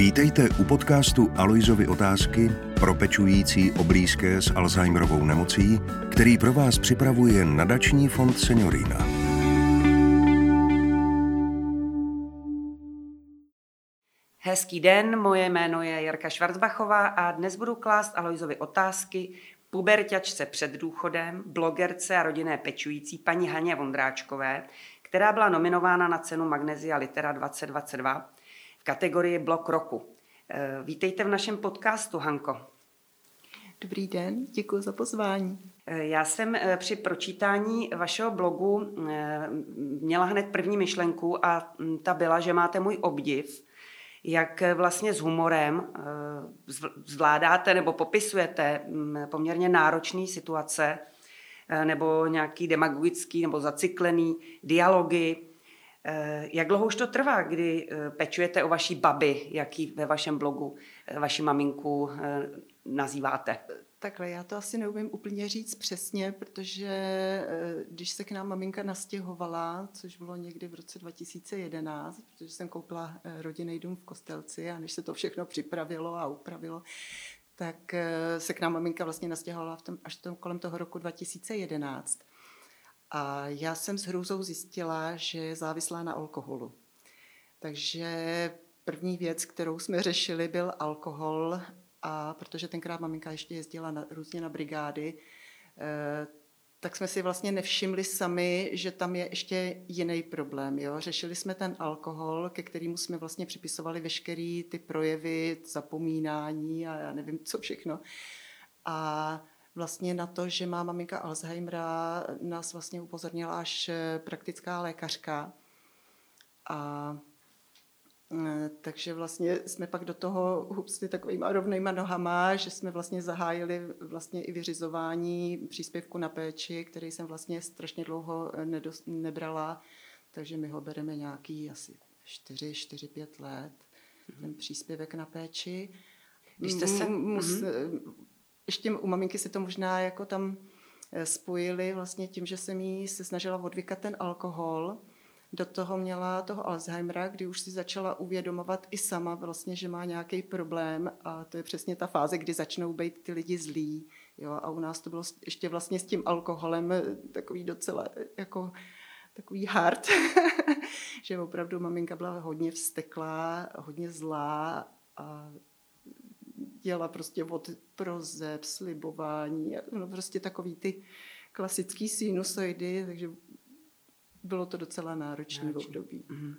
Vítejte u podcastu Aloizovy otázky pro pečující o blízké s Alzheimerovou nemocí, který pro vás připravuje nadační fond Seniorina. Hezký den, moje jméno je Jarka Švarcbachová a dnes budu klást Aloizovi otázky puberťačce před důchodem, blogerce a rodinné pečující paní Haně Vondráčkové, která byla nominována na cenu Magnesia Litera 2022 v kategorii Blok roku. Eh, vítejte v našem podcastu, Hanko. Dobrý den, děkuji za pozvání. Eh, já jsem eh, při pročítání vašeho blogu měla hned první myšlenku a mm, ta byla, že máte můj obdiv, jak vlastně s humorem zvládáte nebo popisujete mm, poměrně náročné situace nebo nějaký demagogický nebo zacyklený dialogy, jak dlouho už to trvá, kdy eh, pečujete o vaší babi, jaký ve vašem blogu eh, vaši maminku nazýváte? Takhle, já to asi neumím úplně říct přesně, protože když se k nám maminka nastěhovala, což bylo někdy v roce 2011, protože jsem koupila rodinný dům v Kostelci a než se to všechno připravilo a upravilo, tak se k nám maminka vlastně nastěhovala v tom, až tom, kolem toho roku 2011. A já jsem s hrůzou zjistila, že je závislá na alkoholu. Takže první věc, kterou jsme řešili, byl alkohol. A protože tenkrát maminka ještě jezdila na, různě na brigády, eh, tak jsme si vlastně nevšimli sami, že tam je ještě jiný problém. Jo? Řešili jsme ten alkohol, ke kterému jsme vlastně připisovali veškeré ty projevy, zapomínání a já nevím, co všechno. A vlastně na to, že má maminka Alzheimera, nás vlastně upozornila až eh, praktická lékařka. A eh, takže vlastně jsme pak do toho hupsli takovýma rovnýma nohama, že jsme vlastně zahájili vlastně i vyřizování příspěvku na péči, který jsem vlastně strašně dlouho eh, nedost, nebrala, takže my ho bereme nějaký asi 4, 4, 5 let, mm-hmm. ten příspěvek na péči. Když jste se... Mus, mm-hmm ještě u maminky se to možná jako tam eh, spojili vlastně tím, že jsem jí se snažila odvykat ten alkohol. Do toho měla toho Alzheimera, kdy už si začala uvědomovat i sama vlastně, že má nějaký problém a to je přesně ta fáze, kdy začnou být ty lidi zlí. Jo? A u nás to bylo ještě vlastně s tím alkoholem eh, takový docela eh, jako takový hard, že opravdu maminka byla hodně vsteklá, hodně zlá a děla prostě od prozeb, slibování, no prostě takový ty klasický sinusoidy, takže bylo to docela náročné období. Mhm.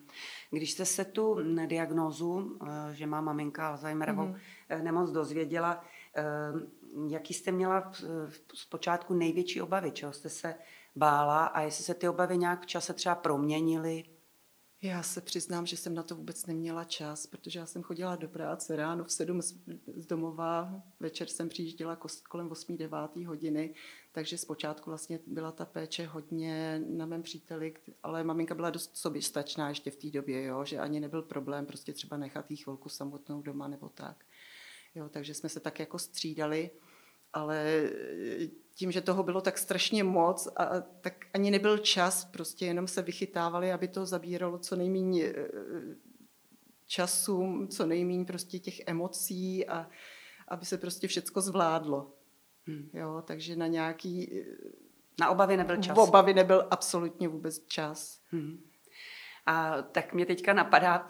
Když jste se tu diagnózu, eh, že má maminka Alzheimerovou mm-hmm. nemoc dozvěděla, eh, jaký jste měla zpočátku největší obavy, čeho jste se bála a jestli se ty obavy nějak v čase třeba proměnily? Já se přiznám, že jsem na to vůbec neměla čas, protože já jsem chodila do práce ráno v 7 z domova, večer jsem přijížděla kolem 8-9 hodiny, takže zpočátku vlastně byla ta péče hodně na mém příteli, ale maminka byla dost soběstačná ještě v té době, jo, že ani nebyl problém prostě třeba nechat jí chvilku samotnou doma nebo tak. Jo, takže jsme se tak jako střídali ale tím, že toho bylo tak strašně moc, a, tak ani nebyl čas, prostě jenom se vychytávali, aby to zabíralo co nejméně e, času, co nejméně prostě těch emocí a aby se prostě všecko zvládlo. Hmm. Jo, takže na nějaký... E, na obavy nebyl čas. obavy nebyl absolutně vůbec čas. Hmm. A tak mě teďka napadá,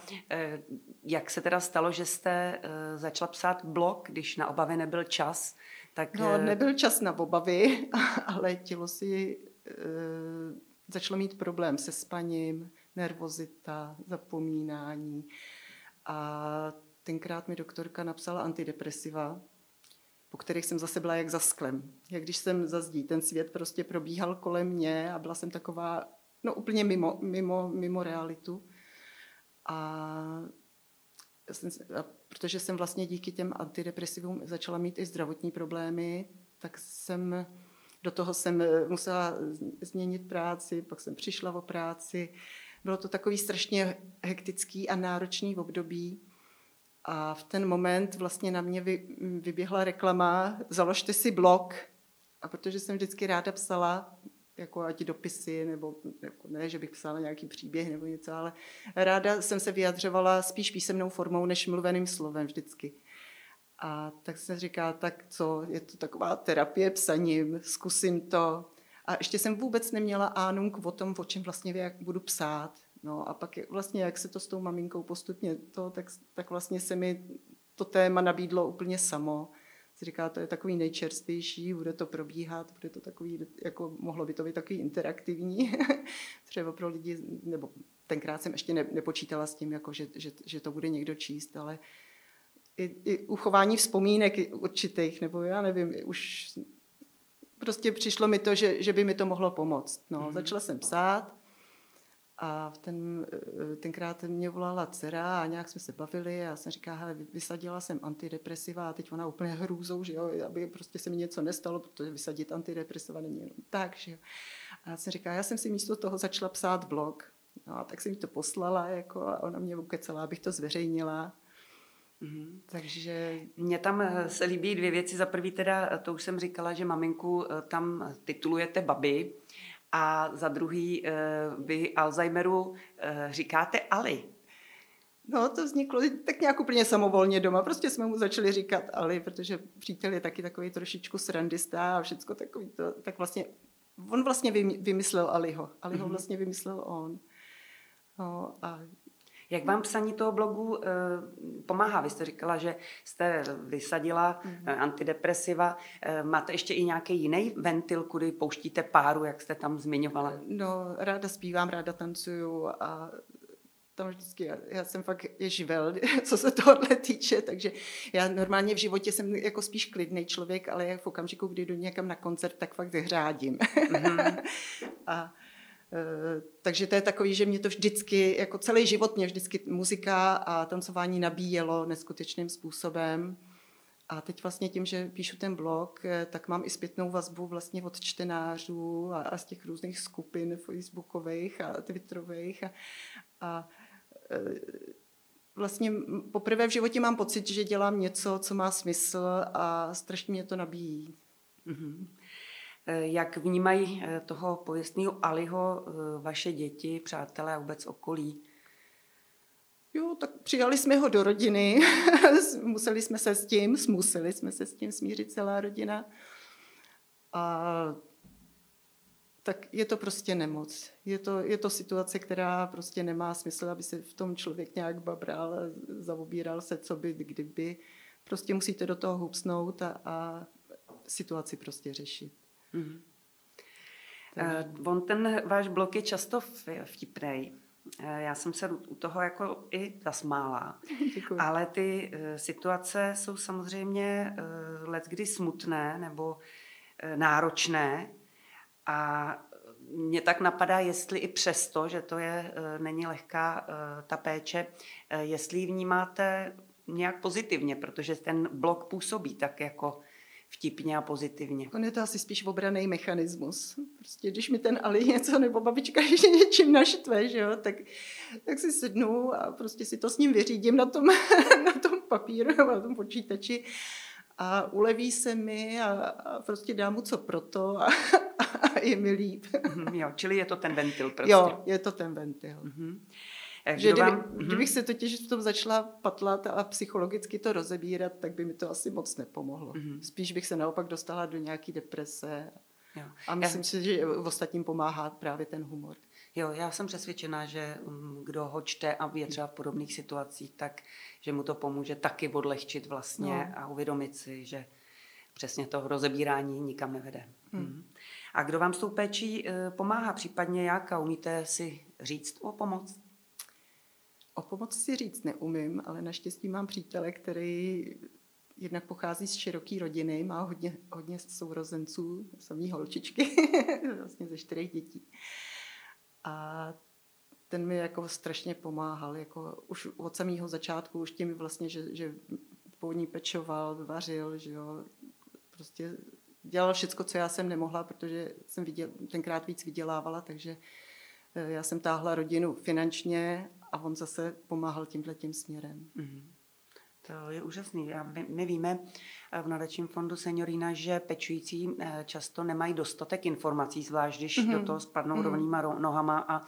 jak se teda stalo, že jste začala psát blog, když na obavy nebyl čas, tak, no, eh, nebyl čas na obavy, ale tělo si e, začalo mít problém se spaním, nervozita, zapomínání. A tenkrát mi doktorka napsala antidepresiva, po kterých jsem zase byla jak za sklem. Jak když jsem za zdí, ten svět prostě probíhal kolem mě a byla jsem taková, no úplně mimo, mimo, mimo realitu. A a protože jsem vlastně díky těm antidepresivům začala mít i zdravotní problémy, tak jsem do toho jsem eh, musela změnit práci, pak jsem přišla o práci. Bylo to takový strašně hektický a náročný období. A v ten moment vlastně na mě vy, vyběhla reklama, založte si blog. A protože jsem vždycky ráda psala, jako ať dopisy, nebo jako ne, že bych psala nějaký příběh nebo něco, ale ráda jsem se vyjadřovala spíš písemnou formou, než mluveným slovem vždycky. A tak jsem říkala, tak co, je to taková terapie psaním, zkusím to. A ještě jsem vůbec neměla ánunk o tom, o čem vlastně jak budu psát. No a pak vlastně, jak se to s tou maminkou postupně to, tak, tak vlastně se mi to téma nabídlo úplně samo. Si říká, to je takový nejčerstvější, bude to probíhat, bude to takový, jako mohlo by to být takový interaktivní, třeba pro lidi, nebo tenkrát jsem ještě ne, nepočítala s tím, jako že, že, že to bude někdo číst, ale i, i uchování vzpomínek určitých, nebo já nevím, už prostě přišlo mi to, že, že by mi to mohlo pomoct. No, mm-hmm. Začala jsem psát, a v ten, eh, tenkrát mě volala dcera a nějak jsme se bavili a já jsem říkala, hele, vysadila jsem antidepresiva a teď ona úplně hrůzou, že jo, aby prostě se mi něco nestalo, protože vysadit antidepresiva není jenom tak, že jo. A já jsem říkala, já jsem si místo toho začala psát blog. No a tak jsem mi to poslala jako, a ona mě ukecala, abych to zveřejnila. Mm-hmm. Takže... Mně tam eh, se líbí dvě věci. Za prvý teda, eh, to už jsem říkala, že maminku tam titulujete babi, a za druhý, eh, vy Alzheimeru eh, říkáte Ali. No, to vzniklo tak nějak úplně samovolně doma. Prostě jsme mu začali říkat Ali, protože přítel je taky takový trošičku srandista a všecko takový to, tak vlastně on vlastně vymyslel Aliho. Aliho mm-hmm. vlastně vymyslel on. No, a jak vám psaní toho blogu e, pomáhá? Vy jste říkala, že jste vysadila mm-hmm. antidepresiva. E, máte ještě i nějaký jiný ventil, kudy pouštíte páru, jak jste tam zmiňovala? No, ráda zpívám, ráda tancuju a tam vždycky, já, já jsem fakt je živel, co se tohle týče, takže já normálně v životě jsem jako spíš klidný člověk, ale v okamžiku, kdy jdu někam na koncert, tak fakt hřádím. Mm-hmm. a Eh, takže to je takový, že mě to vždycky, jako celý život mě vždycky muzika a tancování nabíjelo neskutečným způsobem. A teď vlastně tím, že píšu ten blog, eh, tak mám i zpětnou vazbu vlastně od čtenářů a, a z těch různých skupin facebookových a twitterových. A, a eh, vlastně poprvé v životě mám pocit, že dělám něco, co má smysl a strašně mě to nabíjí. Mm-hmm. Eh, jak vnímají eh, toho pověstného Aliho eh, vaše děti, přátelé a vůbec okolí? Jo, tak přijali jsme ho do rodiny, museli jsme se s tím, museli jsme se s tím smířit celá rodina. A tak je to prostě nemoc. Je to, je to situace, která prostě nemá smysl, aby se v tom člověk nějak babral, zaobíral se, co by, kdyby. Prostě musíte do toho hupsnout a, a situaci prostě řešit. Mm-hmm. Uh, on ten váš blok je často vtipný. Uh, já jsem se u toho jako i zasmála. Děkuji. Ale ty uh, situace jsou samozřejmě letkdy smutné nebo náročné a mě tak napadá, jestli i přesto, že to je, není lehká ta péče, jestli ji vnímáte nějak pozitivně, protože ten blok působí tak jako vtipně a pozitivně. On je to asi spíš obraný mechanismus. Prostě když mi ten Ali něco nebo babička ještě něčím naštve, že jo, tak, tak si sednu a prostě si to s ním vyřídím na tom, na tom papíru nebo na tom počítači a uleví se mi a, a prostě dám mu co proto a, a je mi líp. Mhm, jo, čili je to ten ventil prostě. Jo, je to ten ventil. Mm-hmm. Že kdyby, vám... kdybych se totiž v tom začala patlat a psychologicky to rozebírat, tak by mi to asi moc nepomohlo. Mm-hmm. Spíš bych se naopak dostala do nějaké deprese. Jo. A myslím já... si, že v ostatním pomáhá právě ten humor. Jo, já jsem přesvědčená, že mm, kdo ho čte a je třeba v podobných situacích, tak že mu to pomůže taky odlehčit vlastně no. a uvědomit si, že přesně to rozebírání nikam nevede. Hmm. A kdo vám s tou péčí eh, pomáhá, případně jak a umíte si říct o pomoc? O pomoc si říct neumím, ale naštěstí mám přítele, který jednak pochází z široké rodiny, má hodně, hodně sourozenců, samý holčičky, vlastně ze čtyřech dětí. A ten mi jako strašně pomáhal, jako už od samého začátku, už tím vlastně, že, že po ní pečoval, vařil, že jo, prostě dělal všechno, co já jsem nemohla, protože jsem viděl, tenkrát víc vydělávala, takže eh, já jsem táhla rodinu finančně a on zase pomáhal tímhle tím směrem. Mm-hmm. To je úžasný. My víme v nadačním fondu Seniorína, že pečující eh, často nemají dostatek informací, zvlášť když mm-hmm. do toho spadnou mm-hmm. rovnýma nohama. A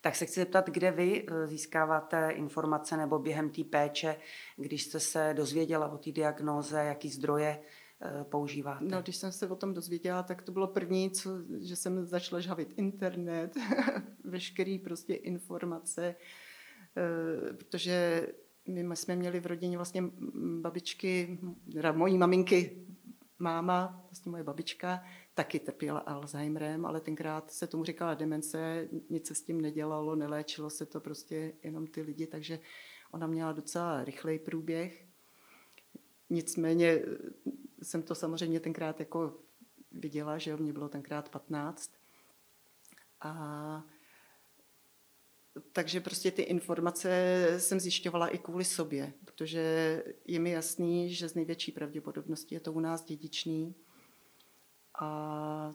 tak se chci zeptat, kde vy eh, získáváte informace nebo během té péče, když jste se dozvěděla o té diagnóze, jaký zdroje eh, používáte? No, když jsem se o tom dozvěděla, tak to bylo první, co, že jsem začala žhavit internet, veškerý prostě informace, protože my jsme měli v rodině vlastně babičky, teda mojí maminky, máma, vlastně moje babička, taky trpěla Alzheimerem, ale tenkrát se tomu říkala demence, nic se s tím nedělalo, neléčilo se to prostě jenom ty lidi, takže ona měla docela rychlej průběh. Nicméně jsem to samozřejmě tenkrát jako viděla, že mě bylo tenkrát 15. A takže prostě ty informace jsem zjišťovala i kvůli sobě, protože je mi jasný, že z největší pravděpodobností je to u nás dědičný. A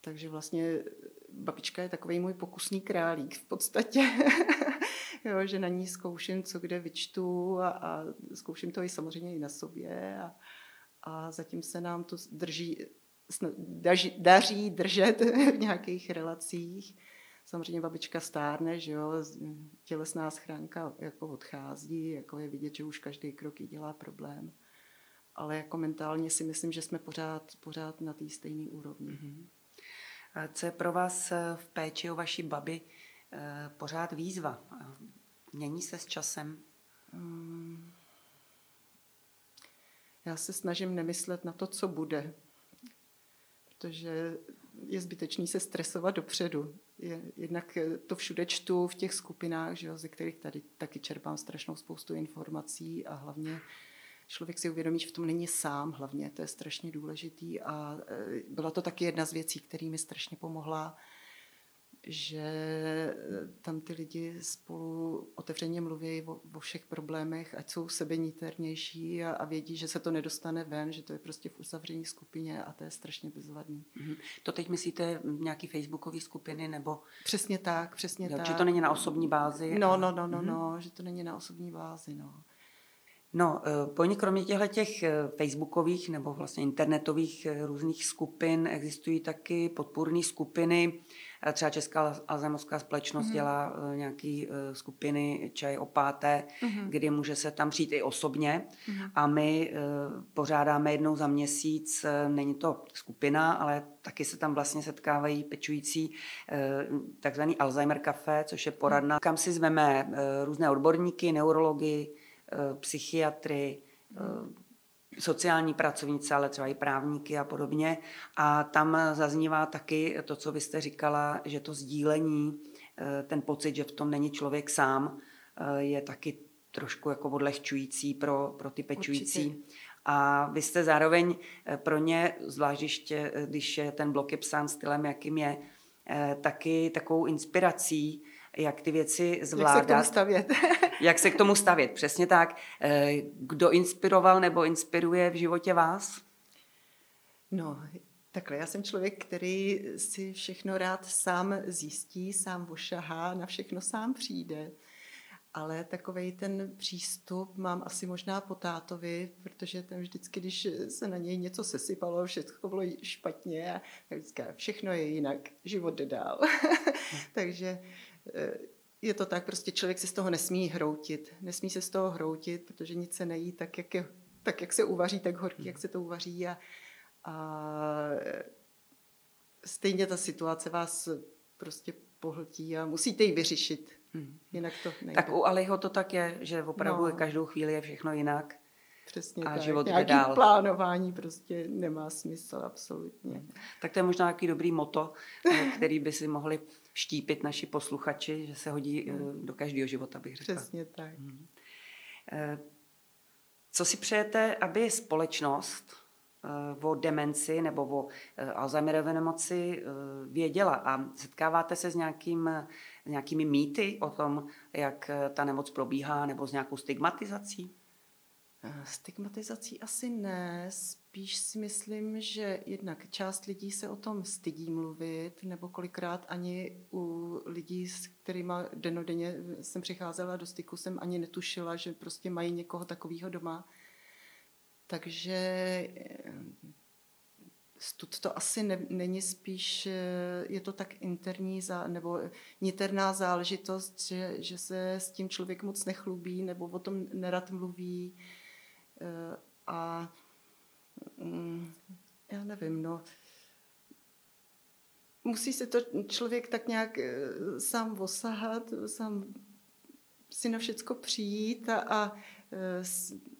takže vlastně babička je takový můj pokusný králík v podstatě. jo, že na ní zkouším, co kde vyčtu a, a zkouším to i samozřejmě i na sobě a, a zatím se nám to drží, daří, daří držet v nějakých relacích. Samozřejmě babička stárne, že jo, tělesná schránka jako odchází, jako je vidět, že už každý krok jí dělá problém. Ale jako mentálně si myslím, že jsme pořád, pořád na té stejné úrovni. Mm-hmm. Co je pro vás eh, v péči o vaší babi eh, pořád výzva? Mění se s časem? Mm. Já se snažím nemyslet na to, co bude, protože je zbytečný se stresovat dopředu jednak to všude čtu v těch skupinách, že jo, ze kterých tady taky čerpám strašnou spoustu informací a hlavně člověk si uvědomí, že v tom není sám hlavně, to je strašně důležitý a e, byla to taky jedna z věcí, který mi strašně pomohla že eh, tam ty lidi spolu otevřeně mluví o, o všech problémech, ať jsou sebeníternější a, a vědí, že se to nedostane ven, že to je prostě v uzavření skupině a to je strašně bezvadný. Mm-hmm. To teď myslíte nějaký facebookové skupiny nebo? Přesně tak, přesně jo, tak. Že to není na osobní bázi? No, no, no, no, mm-hmm. no, že to není na osobní bázi, no. No, eh, pojď kromě těchto těch eh, facebookových nebo vlastně internetových různých skupin existují taky podpůrné skupiny, Třeba Česká alzheimerská společnost mm-hmm. dělá uh, nějaký uh, skupiny čaj o páté, mm-hmm. kdy může se tam přijít i osobně. Mm-hmm. A my uh, pořádáme jednou za měsíc, není to skupina, ale taky se tam vlastně setkávají pečující takzvaný Alzheimer Café, což je poradna, mm-hmm. kam si zveme různé odborníky, neurology, psychiatry, uh, sociální pracovnice, ale třeba i právníky a podobně. A tam zaznívá taky to, co vy jste říkala, že to sdílení, eh, ten pocit, že v tom není člověk sám, eh, je taky trošku jako odlehčující pro, pro ty pečující. Určitě. A vy jste zároveň eh, pro ně, zvlášť když, když ten blok je psán stylem, jakým je, taky takovou inspirací, jak ty věci zvládat. Jak se k tomu stavět. jak se k tomu stavět, přesně tak. Eh, kdo inspiroval nebo inspiruje v životě vás? No, takhle, já jsem člověk, který si všechno rád sám zjistí, sám ošahá, na všechno sám přijde. Ale takový ten přístup mám asi možná po tátovi, protože ten vždycky, když se na něj něco sesypalo, všechno bylo špatně, tak říká, všechno je jinak, život jde dál. Takže je to tak, prostě člověk se z toho nesmí hroutit. Nesmí se z toho hroutit, protože nic se nejí tak, jak, je, tak, jak se uvaří, tak horký, jak se to uvaří. A, a stejně ta situace vás prostě pohltí a musíte ji vyřešit. Hmm. Jinak to nejde. Tak u Aliho to tak je, že opravdu no. každou chvíli je všechno jinak. Přesně a tak. život Nějaký dál. plánování prostě nemá smysl absolutně. Tak to je možná nějaký dobrý moto, eh, který by si mohli štípit naši posluchači, že se hodí eh, do každého života, bych řekla. Přesně tak. Hmm. Co si přejete, aby společnost o demenci nebo o Alzheimerové nemoci věděla a setkáváte se s, nějakým, s nějakými mýty o tom, jak ta nemoc probíhá nebo s nějakou stigmatizací? Stigmatizací asi ne, spíš si myslím, že jednak část lidí se o tom stydí mluvit, nebo kolikrát ani u lidí, s kterými denodenně jsem přicházela do styku, jsem ani netušila, že prostě mají někoho takového doma. Takže eh, stud to asi ne, není spíš, eh, je to tak interní zá, nebo niterná záležitost, že, že se s tím člověk moc nechlubí nebo o tom nerad mluví. Eh, a mm, já nevím, no, musí se to člověk tak nějak sám osahat, sám si na všecko přijít a, a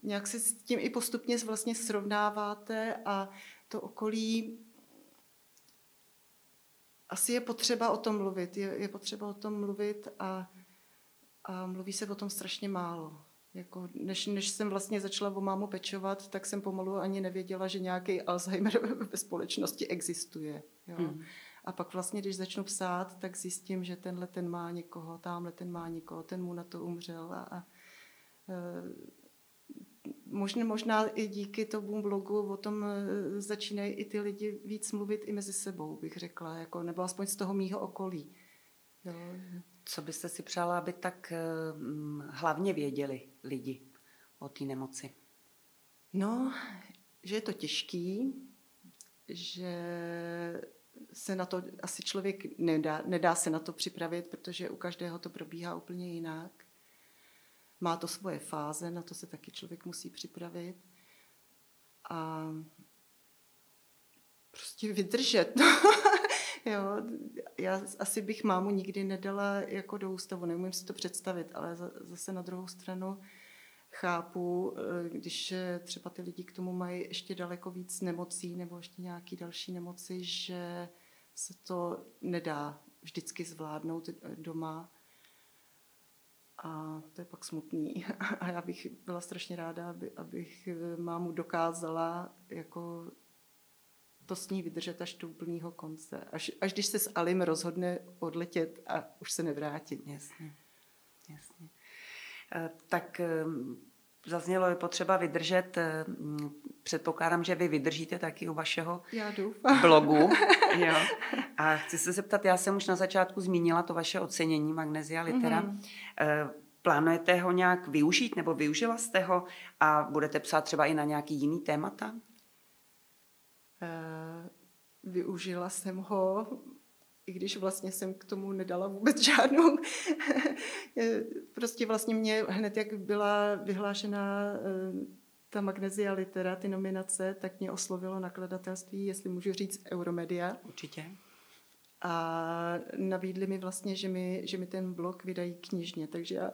nějak se s tím i postupně vlastně srovnáváte a to okolí asi je potřeba o tom mluvit. Je, je potřeba o tom mluvit a, a mluví se o tom strašně málo. Jako než, než jsem vlastně začala o mámu pečovat, tak jsem pomalu ani nevěděla, že nějaký Alzheimer ve společnosti existuje. Jo. Hmm. A pak vlastně, když začnu psát, tak zjistím, že tenhle ten má někoho, tamhle ten má někoho, ten mu na to umřel. A, a e, možná, možná i díky tomu blogu o tom e, začínají i ty lidi víc mluvit i mezi sebou, bych řekla, jako, nebo aspoň z toho mýho okolí. Jo. Co byste si přála, aby tak hm, hlavně věděli lidi o té nemoci? No, že je to těžký, že se na to asi člověk nedá, nedá se na to připravit, protože u každého to probíhá úplně jinak. Má to svoje fáze, na to se taky člověk musí připravit. A prostě vydržet. Jo, já asi bych mámu nikdy nedala jako do ústavu, neumím si to představit, ale zase na druhou stranu chápu, eh, když třeba ty lidi k tomu mají ještě daleko víc nemocí nebo ještě nějaký další nemoci, že se to nedá vždycky zvládnout eh, doma a to je pak smutný. A já bych byla strašně ráda, aby, abych eh, mámu dokázala jako to s ní vydržet až do úplného konce. Až, až když se s Alim rozhodne odletět a už se nevrátit. Jasně, jasně. Eh, tak eh, zaznělo, je potřeba vydržet. Předpokládám, že vy vydržíte taky u vašeho já blogu. jo. A chci se zeptat, já jsem už na začátku zmínila to vaše ocenění Magnesia Litera. Mm-hmm. Plánujete ho nějak využít nebo využila jste ho a budete psát třeba i na nějaký jiný témata? Uh, využila jsem ho, i když vlastně jsem k tomu nedala vůbec žádnou. prostě vlastně mě hned, jak byla vyhlášena uh, ta Magnesia Litera, ty nominace, tak mě oslovilo nakladatelství, jestli můžu říct Euromedia. Určitě. A nabídli mi vlastně, že mi, že mi ten blog vydají knižně, takže já,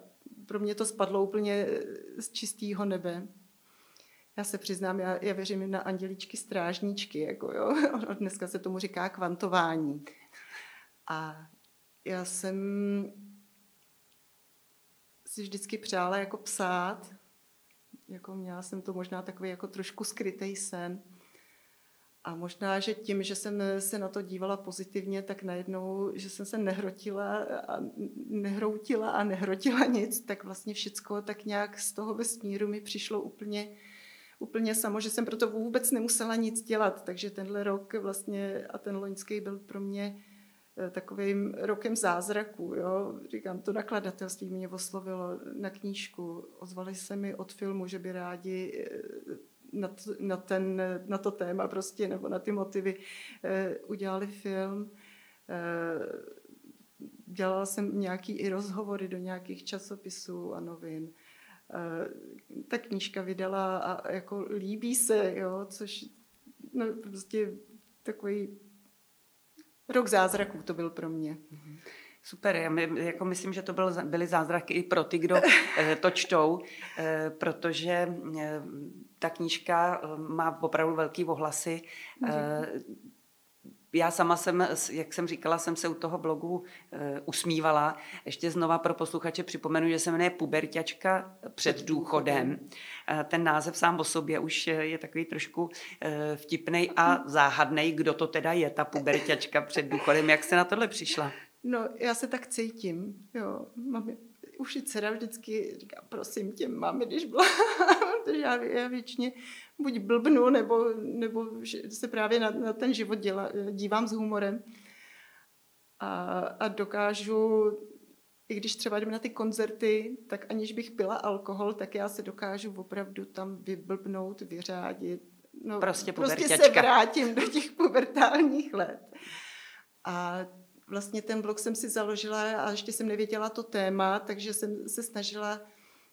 pro mě to spadlo úplně z čistého nebe. Já se přiznám, já, já věřím na andělíčky strážníčky, jako jo. Ono dneska se tomu říká kvantování. A já jsem si vždycky přála jako psát, jako měla jsem to možná takový jako trošku skrytý sen. A možná, že tím, že jsem se na to dívala pozitivně, tak najednou, že jsem se nehrotila a nehroutila a nehrotila nic, tak vlastně všecko tak nějak z toho vesmíru mi přišlo úplně, úplně samo, že jsem proto vůbec nemusela nic dělat. Takže tenhle rok vlastně a ten loňský byl pro mě eh, takovým rokem zázraku. Jo? Říkám, to nakladatelství mě oslovilo na knížku. Ozvali se mi od filmu, že by rádi eh, na, na, ten, na to téma prostě, nebo na ty motivy eh, udělali film. Dělala jsem nějaký i rozhovory do nějakých časopisů a novin. Eh, ta knížka vydala a jako líbí se, jo, což no, prostě takový rok zázraků to byl pro mě. Mm-hmm. Super, já my, jako myslím, že to byl, byly zázraky i pro ty, kdo eh, to čtou, eh, protože ta knížka má opravdu velký ohlasy. Já sama jsem, jak jsem říkala, jsem se u toho blogu usmívala. Ještě znova pro posluchače připomenu, že se jmenuje Puberťačka před důchodem. Ten název sám o sobě už je takový trošku vtipný a záhadný, kdo to teda je, ta puberťačka před důchodem. Jak se na tohle přišla? No, já se tak cítím, jo. Mám, už i dcera vždycky říká, prosím tě, máme, když byla, protože já, já většině buď blbnu, nebo, nebo se právě na, na ten život děla, dívám s humorem. A, a dokážu, i když třeba jdeme na ty koncerty, tak aniž bych pila alkohol, tak já se dokážu opravdu tam vyblbnout, vyřádit. No, prostě, prostě se vrátím do těch pubertálních let. A vlastně ten blog jsem si založila a ještě jsem nevěděla to téma, takže jsem se snažila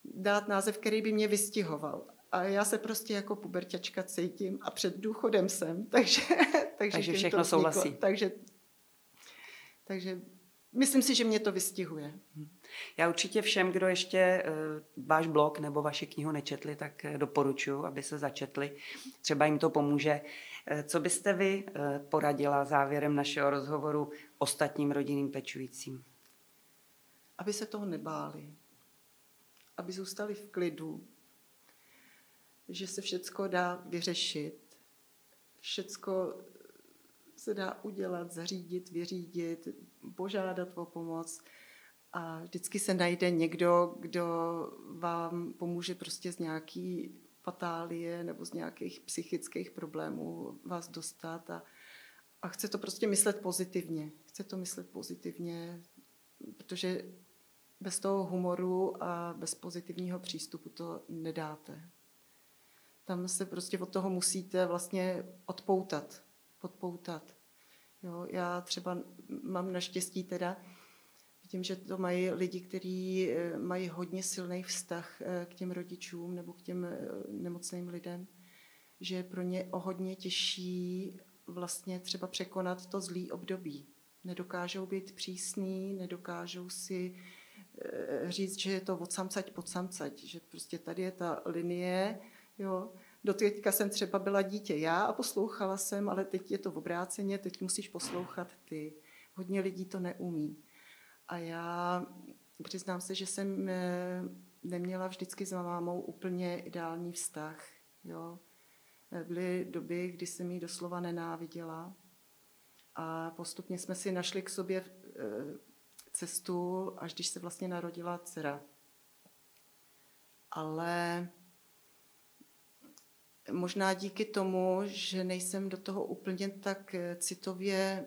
dát název, který by mě vystihoval. A já se prostě jako puberťačka cítím a před důchodem jsem, takže, takže, takže všechno souhlasí. Takže, takže myslím si, že mě to vystihuje. Já určitě všem, kdo ještě uh, váš blog nebo vaši knihu nečetli, tak uh, doporučuji, aby se začetli. Třeba jim to pomůže. Uh, co byste vy uh, poradila závěrem našeho rozhovoru ostatním rodinným pečujícím? Aby se toho nebáli. Aby zůstali v klidu. Že se všecko dá vyřešit. Všecko se dá udělat, zařídit, vyřídit, požádat o pomoc. A vždycky se najde někdo, kdo vám pomůže prostě z nějaký patálie nebo z nějakých psychických problémů vás dostat a, a chce to prostě myslet pozitivně. Chce to myslet pozitivně, protože bez toho humoru a bez pozitivního přístupu to nedáte. Tam se prostě od toho musíte vlastně odpoutat, podpoutat. Jo, já třeba mám naštěstí teda, vidím, že to mají lidi, kteří eh, mají hodně silný vztah eh, k těm rodičům nebo k těm eh, nemocným lidem, že je pro ně o hodně těžší vlastně třeba překonat to zlý období. Nedokážou být přísní, nedokážou si říct, že je to od samcať pod samcať, že prostě tady je ta linie, jo, do teďka jsem třeba byla dítě já a poslouchala jsem, ale teď je to obráceně, teď musíš poslouchat ty. Hodně lidí to neumí. A já přiznám se, že jsem eh, neměla vždycky s mámou úplně ideální vztah. Jo. Byly doby, kdy jsem ji doslova nenáviděla a postupně jsme si našli k sobě eh, cestu, až když se vlastně narodila dcera. Ale možná díky tomu, že nejsem do toho úplně tak eh, citově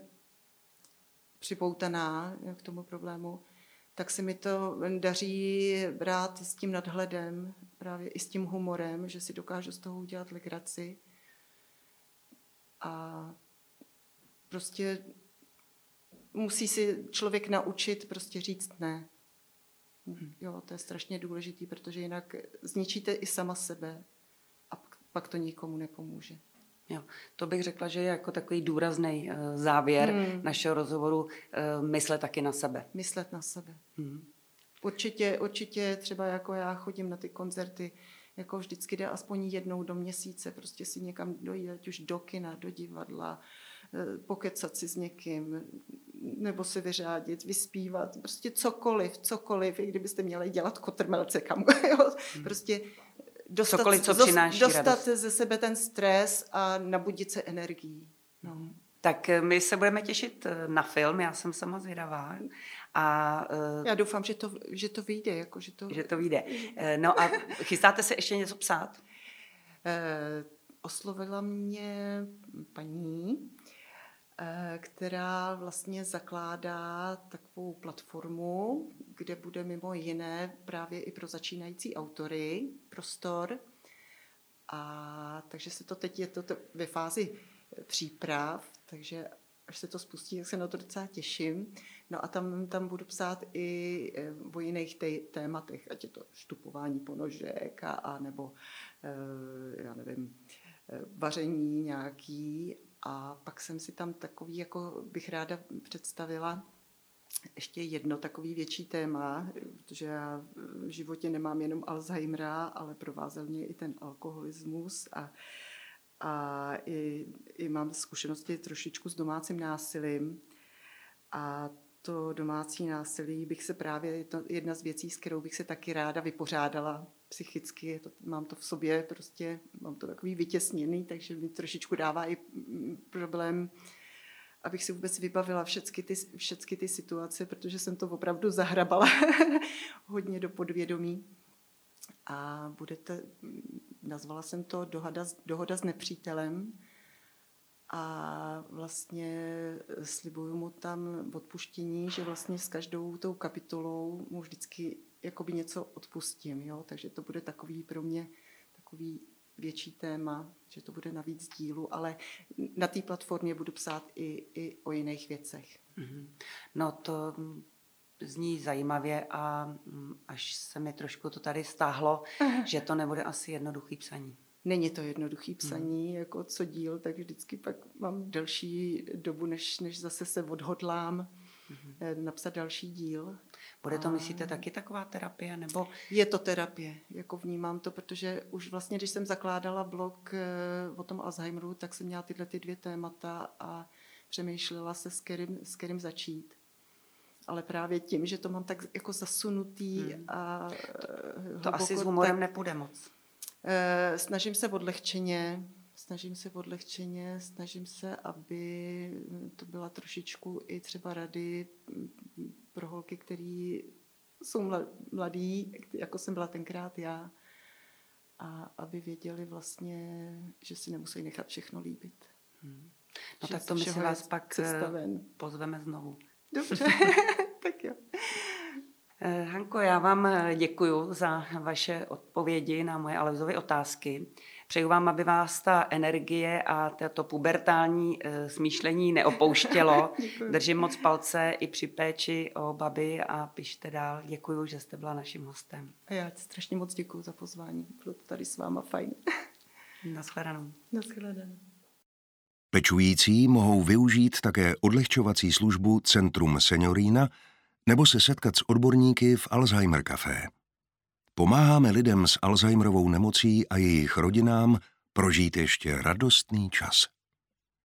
připoutaná k tomu problému, tak se mi to daří brát s tím nadhledem, právě i s tím humorem, že si dokážu z toho udělat legraci. A prostě musí si člověk naučit prostě říct ne. Jo, to je strašně důležitý, protože jinak zničíte i sama sebe pak to nikomu nepomůže. Jo, to bych řekla, že je jako takový důrazný uh, závěr hmm. našeho rozhovoru uh, myslet taky na sebe. Myslet na sebe. Hmm. Určitě, určitě třeba jako já chodím na ty koncerty, jako vždycky jde aspoň jednou do měsíce, prostě si někam dojít, ať už do kina, do divadla, eh, pokecat si s někým, nebo se vyřádit, vyspívat, prostě cokoliv, cokoliv, i kdybyste měli dělat kotrmelce kam, jo, hmm. prostě dostat, Cokoliv, co přináší dostat radost. ze sebe ten stres a nabudit se energií. No. Tak eh, my se budeme těšit eh, na film, já jsem sama zvědavá. A, uh, já doufám, že to, že to vyjde. Jako, že, to... že to vyjde. No a chystáte se ještě něco psát? Uh, oslovila mě paní, která vlastně zakládá takovou platformu, kde bude mimo jiné právě i pro začínající autory prostor. A takže se to teď je to ve fázi příprav, takže až se to spustí, tak se na to docela těším. No a tam, tam budu psát i eh, o jiných tématech, ať je to štupování ponožek a, a nebo, eh, já nevím, vaření nějaký a pak jsem si tam takový, jako bych ráda představila, ještě jedno takový větší téma, protože já v životě nemám jenom Alzheimera, ale provázel mě i ten alkoholismus a, a i, i mám zkušenosti trošičku s domácím násilím. A to domácí násilí bych se právě, je to jedna z věcí, s kterou bych se taky ráda vypořádala psychicky, to, mám to v sobě, prostě mám to takový vytěsněný, takže mi trošičku dává i mm, problém abych si vůbec vybavila všechny ty, všechny ty situace, protože jsem to opravdu zahrabala hodně do podvědomí. A budete, nazvala jsem to dohoda, dohoda s nepřítelem, a vlastně slibuju mu tam odpuštění, že vlastně s každou tou kapitolou mu vždycky jakoby něco odpustím, jo? takže to bude takový pro mě takový větší téma, že to bude navíc dílu, ale na té platformě budu psát i, i o jiných věcech. Mm-hmm. No to zní zajímavě a mm, až se mi trošku to tady stáhlo, že to nebude asi jednoduchý psaní. Není to jednoduchý psaní, hmm. jako co díl, tak vždycky pak mám delší dobu, než, než zase se odhodlám hmm. napsat další díl. Bude to, a... myslíte, taky taková terapie? nebo? Je to terapie, jako vnímám to, protože už vlastně, když jsem zakládala blog eh, o tom Alzheimeru, tak jsem měla tyhle ty dvě témata a přemýšlela se, s kterým, s kterým začít. Ale právě tím, že to mám tak jako zasunutý hmm. a... To hluboko, asi s humorem tak... nepůjde moc. Eh, snažím se odlehčeně, snažím se odlehčeně, snažím se, aby to byla trošičku i třeba rady pro holky, které jsou mladí, jako jsem byla tenkrát já, a aby věděli vlastně, že si nemusí nechat všechno líbit. Hmm. No že tak to my si vás pak. Eh, pozveme znovu. Dobře, tak jo. Eh, Hanko, já vám eh, děkuji za vaše odpovědi na moje Alevzové otázky. Přeju vám, aby vás ta energie a to pubertální eh, smýšlení neopouštělo. Držím moc palce i při péči o baby a pište dál. Děkuji, že jste byla naším hostem. A já strašně moc děkuji za pozvání. Bylo to tady s váma fajn. Naschledanou. Naschledanou. Pečující mohou využít také odlehčovací službu Centrum Seniorína, nebo se setkat s odborníky v Alzheimer Café. Pomáháme lidem s Alzheimerovou nemocí a jejich rodinám prožít ještě radostný čas.